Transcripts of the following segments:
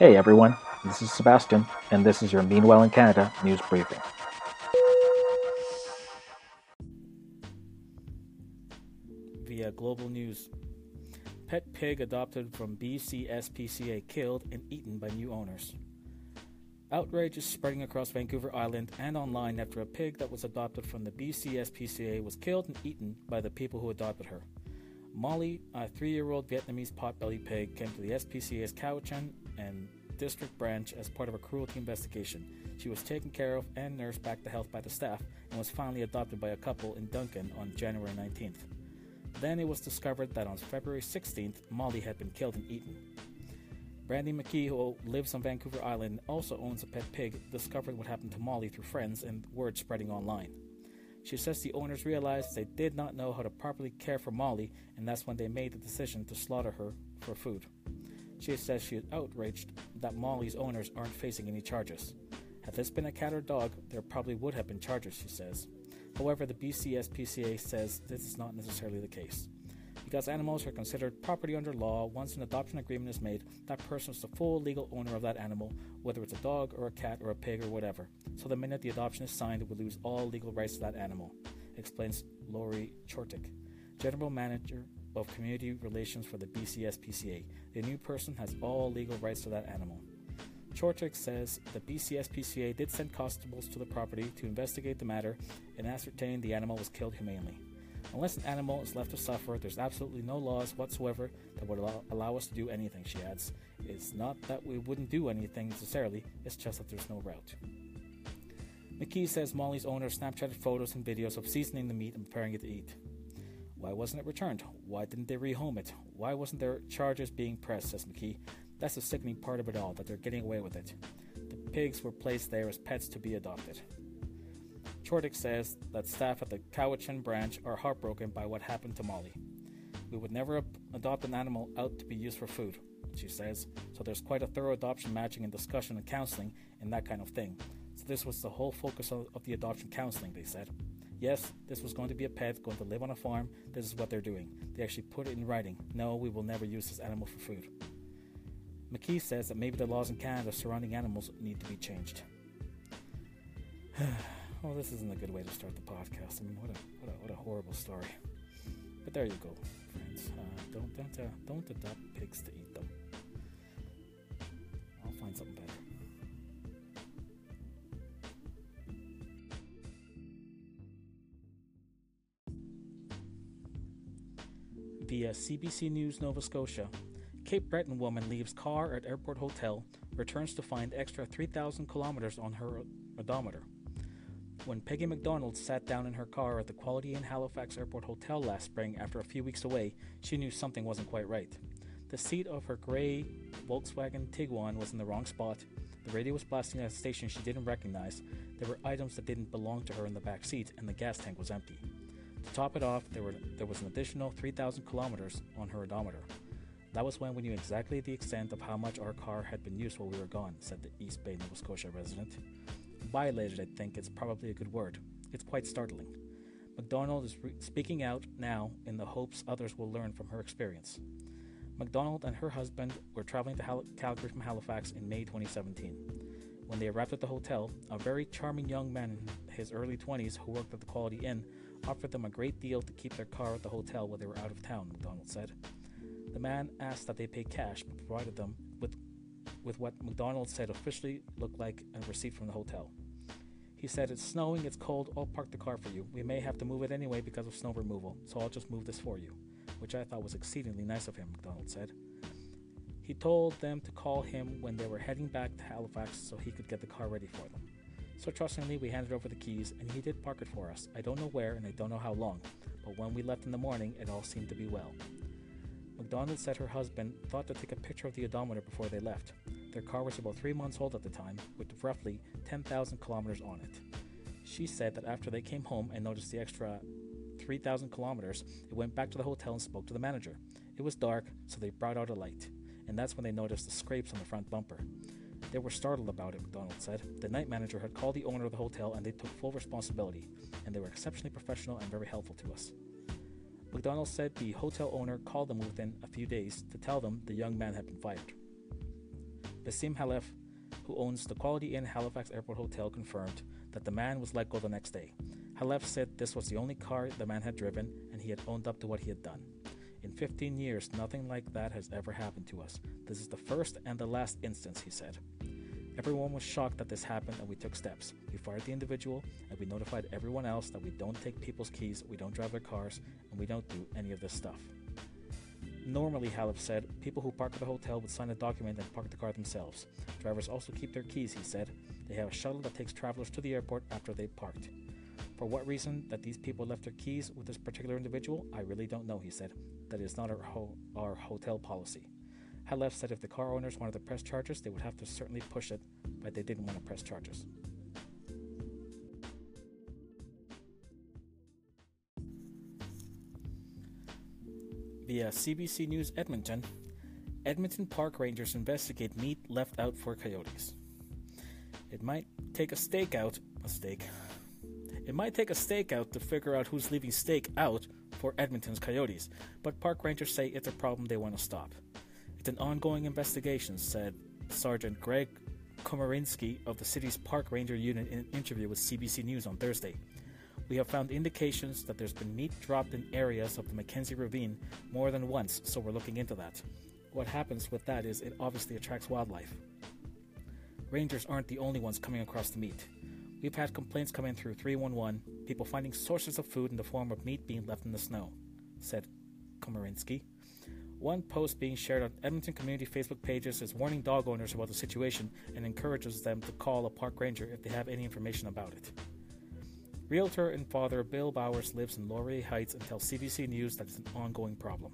Hey everyone, this is Sebastian, and this is your Meanwhile in Canada news briefing. Via Global News Pet pig adopted from BCSPCA killed and eaten by new owners. Outrage is spreading across Vancouver Island and online after a pig that was adopted from the BCSPCA was killed and eaten by the people who adopted her. Molly, a three year old Vietnamese potbelly pig, came to the SPCA's Cowichan and District Branch as part of a cruelty investigation. She was taken care of and nursed back to health by the staff and was finally adopted by a couple in Duncan on January 19th. Then it was discovered that on February 16th, Molly had been killed and eaten. Brandy McKee, who lives on Vancouver Island also owns a pet pig, discovered what happened to Molly through friends and word spreading online. She says the owners realized they did not know how to properly care for Molly, and that's when they made the decision to slaughter her for food. She says she is outraged that Molly's owners aren't facing any charges. Had this been a cat or dog, there probably would have been charges, she says. However, the BCSPCA says this is not necessarily the case. Because animals are considered property under law, once an adoption agreement is made, that person is the full legal owner of that animal, whether it's a dog or a cat or a pig or whatever. So the minute the adoption is signed, it would lose all legal rights to that animal, explains Lorie Chortyk, General Manager of Community Relations for the BCSPCA. The new person has all legal rights to that animal. Chortyk says the BCSPCA did send constables to the property to investigate the matter and ascertain the animal was killed humanely. Unless an animal is left to suffer, there's absolutely no laws whatsoever that would allow, allow, us to do anything, she adds. It's not that we wouldn't do anything necessarily, it's just that there's no route. McKee says Molly's owner Snapchatted photos and videos of seasoning the meat and preparing it to eat. Why wasn't it returned? Why didn't they rehome it? Why wasn't there charges being pressed, says McKee. That's the sickening part of it all, that they're getting away with it. The pigs were placed there as pets to be adopted. Chortyk says that staff at the Cowichan branch are heartbroken by what happened to Molly. We would never adopt an animal out to be used for food, she says, so there's quite a thorough adoption matching and discussion and counseling and that kind of thing. So this was the whole focus of, of the adoption counseling, they said. Yes, this was going to be a pet, going to live on a farm. This is what they're doing. They actually put it in writing. No, we will never use this animal for food. McKee says that maybe the laws in Canada surrounding animals need to be changed. well, this isn't a good way to start the podcast. I mean, what a what a, what a horrible story. But there you go, friends. Uh, don't don't uh, don't adopt pigs to eat them. I'll find something better. Via uh, CBC News Nova Scotia, Cape Breton woman leaves car at airport hotel, returns to find extra 3,000 kilometers on her odometer. When Peggy McDonald sat down in her car at the Quality Inn Halifax Airport Hotel last spring after a few weeks away, she knew something wasn't quite right. The seat of her gray Volkswagen Tiguan was in the wrong spot. The radio was blasting at a station she didn't recognize. There were items that didn't belong to her in the back seat, and the gas tank was empty. To top it off, there, were, there was an additional 3,000 kilometers on her odometer. That was when we knew exactly the extent of how much our car had been used while we were gone, said the East Bay, Nova Scotia resident. Violated, I think, is probably a good word. It's quite startling. McDonald is re- speaking out now in the hopes others will learn from her experience. McDonald and her husband were traveling to Hal- Calgary from Halifax in May 2017. When they arrived at the hotel, a very charming young man in his early 20s who worked at the Quality Inn offered them a great deal to keep their car at the hotel while they were out of town, McDonald said. The man asked that they pay cash, but provided them with, with what McDonald said officially looked like a receipt from the hotel. He said, It's snowing, it's cold, I'll park the car for you. We may have to move it anyway because of snow removal, so I'll just move this for you, which I thought was exceedingly nice of him, McDonald said. He told them to call him when they were heading back to Halifax so he could get the car ready for them. So trustingly, we handed over the keys, and he did park it for us. I don't know where, and I don't know how long, but when we left in the morning, it all seemed to be well. McDonald said her husband thought to take a picture of the odometer before they left. Their car was about three months old at the time, with roughly 10,000 kilometers on it. She said that after they came home and noticed the extra 3,000 kilometers, they went back to the hotel and spoke to the manager. It was dark, so they brought out a light, and that's when they noticed the scrapes on the front bumper. They were startled about it, McDonald said. The night manager had called the owner of the hotel and they took full responsibility, and they were exceptionally professional and very helpful to us. McDonald said the hotel owner called them within a few days to tell them the young man had been fired. Basim Halef, who owns the Quality Inn Halifax Airport Hotel, confirmed that the man was let go the next day. Halef said this was the only car the man had driven and he had owned up to what he had done. In 15 years, nothing like that has ever happened to us. This is the first and the last instance, he said. Everyone was shocked that this happened and we took steps. We fired the individual and we notified everyone else that we don't take people's keys, we don't drive their cars, and we don't do any of this stuff. Normally, Halef said, people who park at the hotel would sign a document and park the car themselves. Drivers also keep their keys, he said. They have a shuttle that takes travelers to the airport after they've parked. For what reason that these people left their keys with this particular individual, I really don't know, he said. That is not our, ho- our hotel policy. Halef said if the car owners wanted to press charges, they would have to certainly push it, but they didn't want to press charges. Via CBC News Edmonton, Edmonton park rangers investigate meat left out for coyotes. It might take a stakeout, a stake. It might take a stakeout to figure out who's leaving steak out for Edmonton's coyotes, but park rangers say it's a problem they want to stop. It's an ongoing investigation, said Sergeant Greg Komarinsky of the city's park ranger unit in an interview with CBC News on Thursday. We have found indications that there's been meat dropped in areas of the Mackenzie Ravine more than once, so we're looking into that. What happens with that is it obviously attracts wildlife. Rangers aren't the only ones coming across the meat. We've had complaints come in through 311, people finding sources of food in the form of meat being left in the snow, said Komarinsky. One post being shared on Edmonton community Facebook pages is warning dog owners about the situation and encourages them to call a park ranger if they have any information about it. Realtor and father Bill Bowers lives in Laurier Heights and tells CBC News that it's an ongoing problem.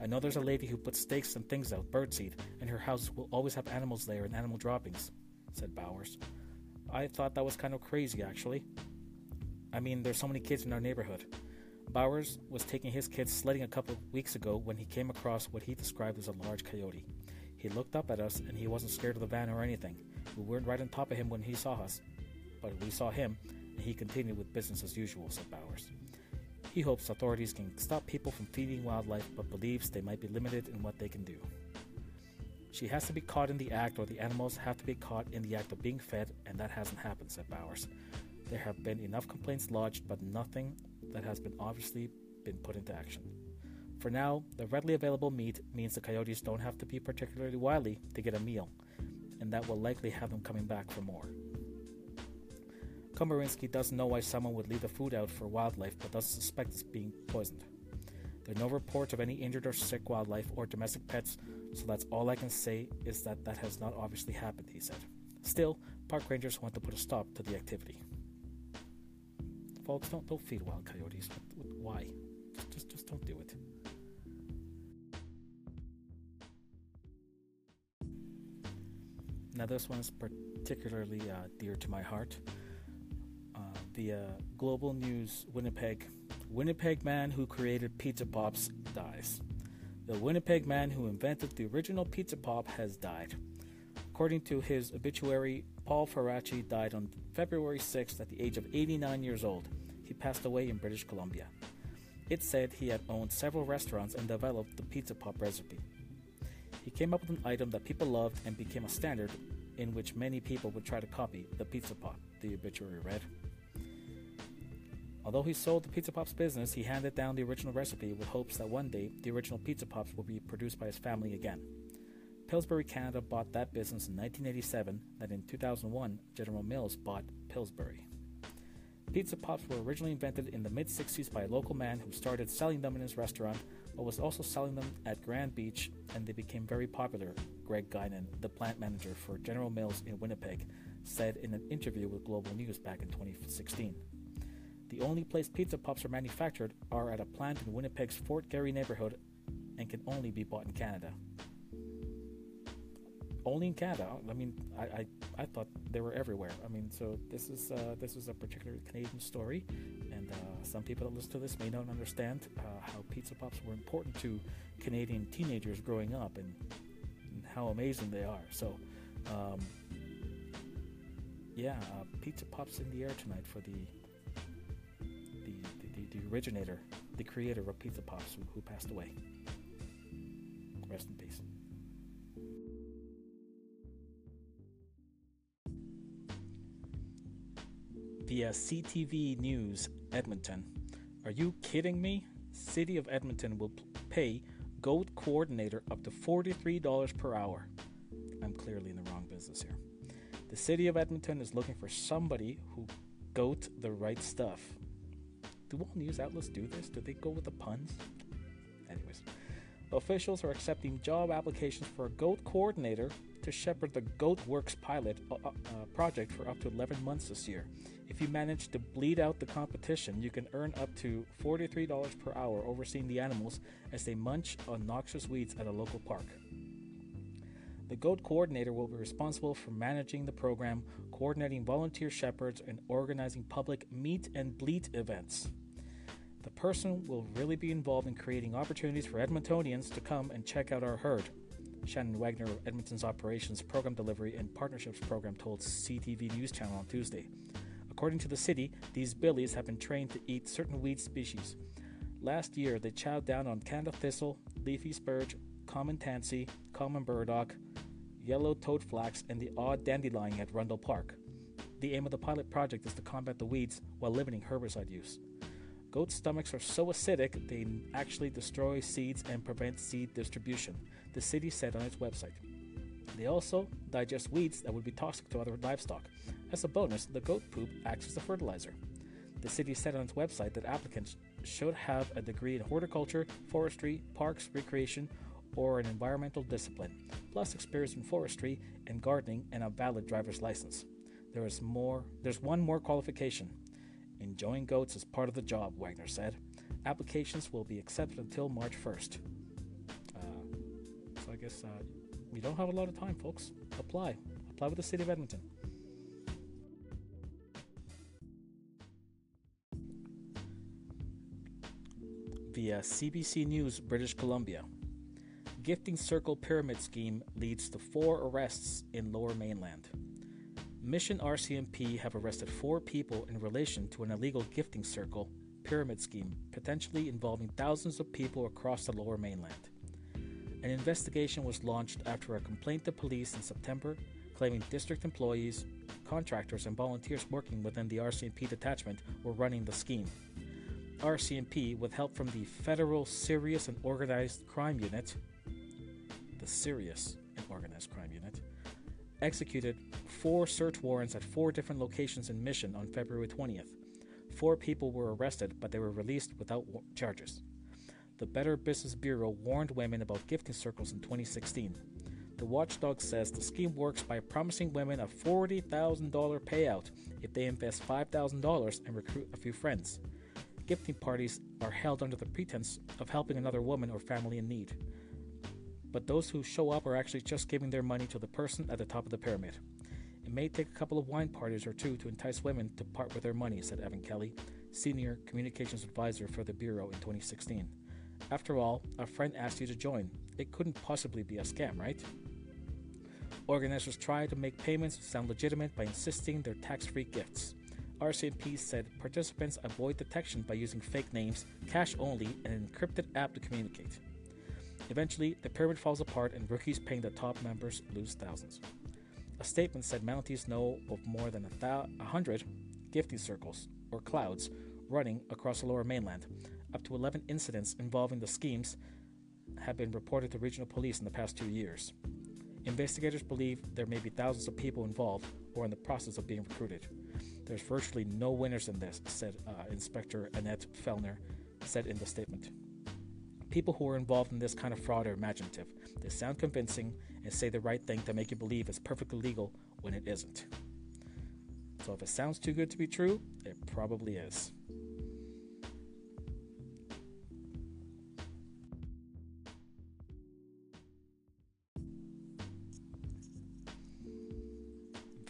I know there's a lady who puts steaks and things out, birdseed, and her house will always have animals there and animal droppings, said Bowers. I thought that was kind of crazy, actually. I mean, there's so many kids in our neighborhood. Bowers was taking his kids sledding a couple weeks ago when he came across what he described as a large coyote. He looked up at us and he wasn't scared of the van or anything. We weren't right on top of him when he saw us, but we saw him and he continued with business as usual, said Bowers. He hopes authorities can stop people from feeding wildlife but believes they might be limited in what they can do. She has to be caught in the act, or the animals have to be caught in the act of being fed, and that hasn't happened, said Bowers. There have been enough complaints lodged, but nothing that has been obviously been put into action. For now, the readily available meat means the coyotes don't have to be particularly wily to get a meal, and that will likely have them coming back for more. Komarinsky doesn't know why someone would leave the food out for wildlife, but does suspect it's being poisoned. There are no reports of any injured or sick wildlife or domestic pets, so that's all I can say is that that has not obviously happened, he said. Still, park rangers want to put a stop to the activity. Folks, don't, don't feed wild coyotes. Why? Just, just, just don't do it. Now, this one's particularly uh, dear to my heart. Uh, the uh, Global News Winnipeg Winnipeg man who created Pizza Pops dies. The Winnipeg man who invented the original Pizza Pop has died. According to his obituary, Paul Faraci died on February 6th at the age of 89 years old. He passed away in British Columbia. It said he had owned several restaurants and developed the Pizza Pop recipe. He came up with an item that people loved and became a standard in which many people would try to copy the Pizza Pop, the obituary read. Although he sold the Pizza Pops business, he handed down the original recipe with hopes that one day the original Pizza Pops will be produced by his family again. Pillsbury Canada bought that business in 1987, and in 2001, General Mills bought Pillsbury. Pizza Pops were originally invented in the mid 60s by a local man who started selling them in his restaurant, but was also selling them at Grand Beach, and they became very popular, Greg Guinan, the plant manager for General Mills in Winnipeg, said in an interview with Global News back in 2016. The only place pizza pops are manufactured are at a plant in Winnipeg's Fort Garry neighborhood and can only be bought in Canada. Only in Canada. I mean, I, I, I thought they were everywhere. I mean, so this is uh, this is a particularly Canadian story, and uh, some people that listen to this may not understand uh, how pizza pops were important to Canadian teenagers growing up and, and how amazing they are. So, um, yeah, uh, pizza pops in the air tonight for the the, the, the originator, the creator of Pizza Pops, who, who passed away. Rest in peace. Via CTV News Edmonton. Are you kidding me? City of Edmonton will pay GOAT coordinator up to $43 per hour. I'm clearly in the wrong business here. The City of Edmonton is looking for somebody who goat the right stuff. Do all news outlets do this? Do they go with the puns? Anyways, officials are accepting job applications for a GOAT coordinator to shepherd the Goat Works pilot uh, uh, project for up to 11 months this year. If you manage to bleed out the competition, you can earn up to $43 per hour overseeing the animals as they munch on noxious weeds at a local park. The GOAT coordinator will be responsible for managing the program, coordinating volunteer shepherds, and organizing public meet and bleat events. The person will really be involved in creating opportunities for Edmontonians to come and check out our herd. Shannon Wagner of Edmonton's Operations Program Delivery and Partnerships Program told CTV News Channel on Tuesday. According to the city, these billies have been trained to eat certain weed species. Last year, they chowed down on Canada thistle, leafy spurge, common tansy, common burdock, yellow toad flax, and the odd dandelion at Rundle Park. The aim of the pilot project is to combat the weeds while limiting herbicide use. Goat stomachs are so acidic they actually destroy seeds and prevent seed distribution, the city said on its website. They also digest weeds that would be toxic to other livestock. As a bonus, the goat poop acts as a fertilizer. The city said on its website that applicants should have a degree in horticulture, forestry, parks, recreation, or an environmental discipline, plus experience in forestry and gardening and a valid driver's license. There is more there's one more qualification. Enjoying goats is part of the job, Wagner said. Applications will be accepted until March 1st. Uh, so I guess uh, we don't have a lot of time, folks. Apply. Apply with the City of Edmonton. Via CBC News, British Columbia. Gifting Circle Pyramid Scheme leads to four arrests in Lower Mainland. Mission RCMP have arrested four people in relation to an illegal gifting circle pyramid scheme, potentially involving thousands of people across the Lower Mainland. An investigation was launched after a complaint to police in September claiming district employees, contractors, and volunteers working within the RCMP detachment were running the scheme. RCMP, with help from the Federal Serious and Organized Crime Unit, the Serious and Organized Crime Unit, executed four search warrants at four different locations in Mission on February 20th. Four people were arrested, but they were released without charges the Better Business Bureau warned women about gifting circles in 2016. The watchdog says the scheme works by promising women a $40,000 payout if they invest $5,000 and recruit a few friends. Gifting parties are held under the pretense of helping another woman or family in need. But those who show up are actually just giving their money to the person at the top of the pyramid. It may take a couple of wine parties or two to entice women to part with their money, said Evan Kelly, senior communications advisor for the Bureau in 2016. After all, a friend asked you to join. It couldn't possibly be a scam, right? Organizers try to make payments sound legitimate by insisting they're tax free gifts. RCMP said participants avoid detection by using fake names, cash only, and an encrypted app to communicate. Eventually, the pyramid falls apart and rookies paying the top members lose thousands. A statement said Mounties know of more than a hundred gifting circles, or clouds, running across the lower mainland, up to 11 incidents involving the schemes have been reported to regional police in the past two years. Investigators believe there may be thousands of people involved or in the process of being recruited. There's virtually no winners in this, said uh, Inspector Annette Fellner, said in the statement. People who are involved in this kind of fraud are imaginative. They sound convincing and say the right thing to make you believe it's perfectly legal when it isn't. So if it sounds too good to be true, it probably is.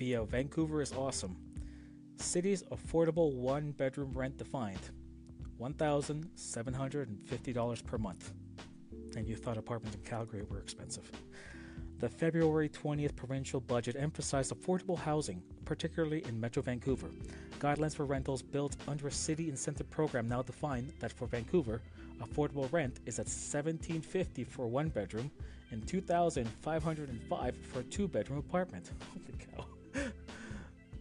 via Vancouver is awesome. City's affordable one bedroom rent defined $1,750 per month. And you thought apartments in Calgary were expensive. The February 20th provincial budget emphasized affordable housing, particularly in Metro Vancouver. Guidelines for rentals built under a city incentive program now define that for Vancouver, affordable rent is at 1750 for one bedroom and 2505 for a two bedroom apartment. Holy cow.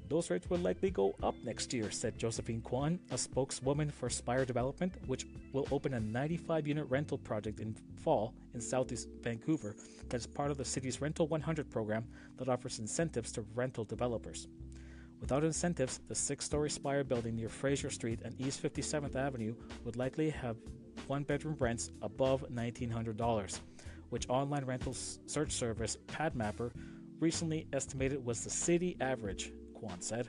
Those rates will likely go up next year, said Josephine Kwan, a spokeswoman for Spire Development, which will open a 95 unit rental project in fall in southeast Vancouver that is part of the city's Rental 100 program that offers incentives to rental developers. Without incentives, the six story Spire building near Fraser Street and East 57th Avenue would likely have one bedroom rents above $1,900, which online rental search service PadMapper recently estimated was the city average Kwan said.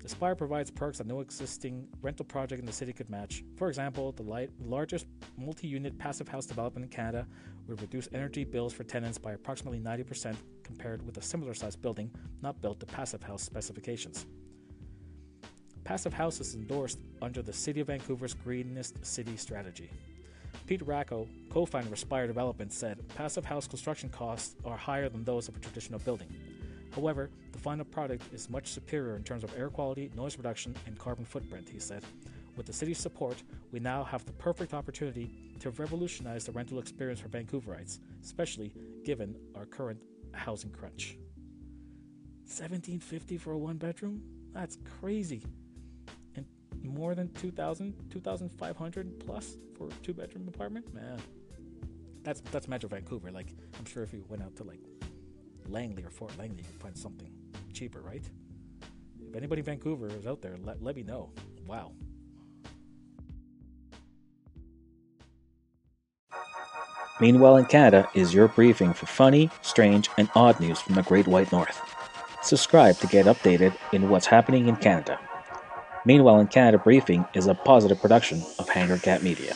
The Spire provides perks that no existing rental project in the city could match. For example, the light, largest multi unit passive house development in Canada would reduce energy bills for tenants by approximately 90% compared with a similar sized building not built to passive house specifications. Passive House is endorsed under the City of Vancouver's Greenest City strategy. Pete Racco, co founder of Spire Development, said passive house construction costs are higher than those of a traditional building. However, the final product is much superior in terms of air quality, noise reduction, and carbon footprint, he said. With the city's support, we now have the perfect opportunity to revolutionize the rental experience for Vancouverites, especially given our current housing crunch. 1750 for a one bedroom? That's crazy. And more than 2000, 2500 plus for a two bedroom apartment? Man. That's that's Metro Vancouver. Like I'm sure if you went out to like Langley or Fort Langley, you can find something cheaper, right? If anybody in Vancouver is out there, let, let me know. Wow. Meanwhile in Canada is your briefing for funny, strange, and odd news from the Great White North. Subscribe to get updated in what's happening in Canada. Meanwhile in Canada Briefing is a positive production of Hanger Cat Media.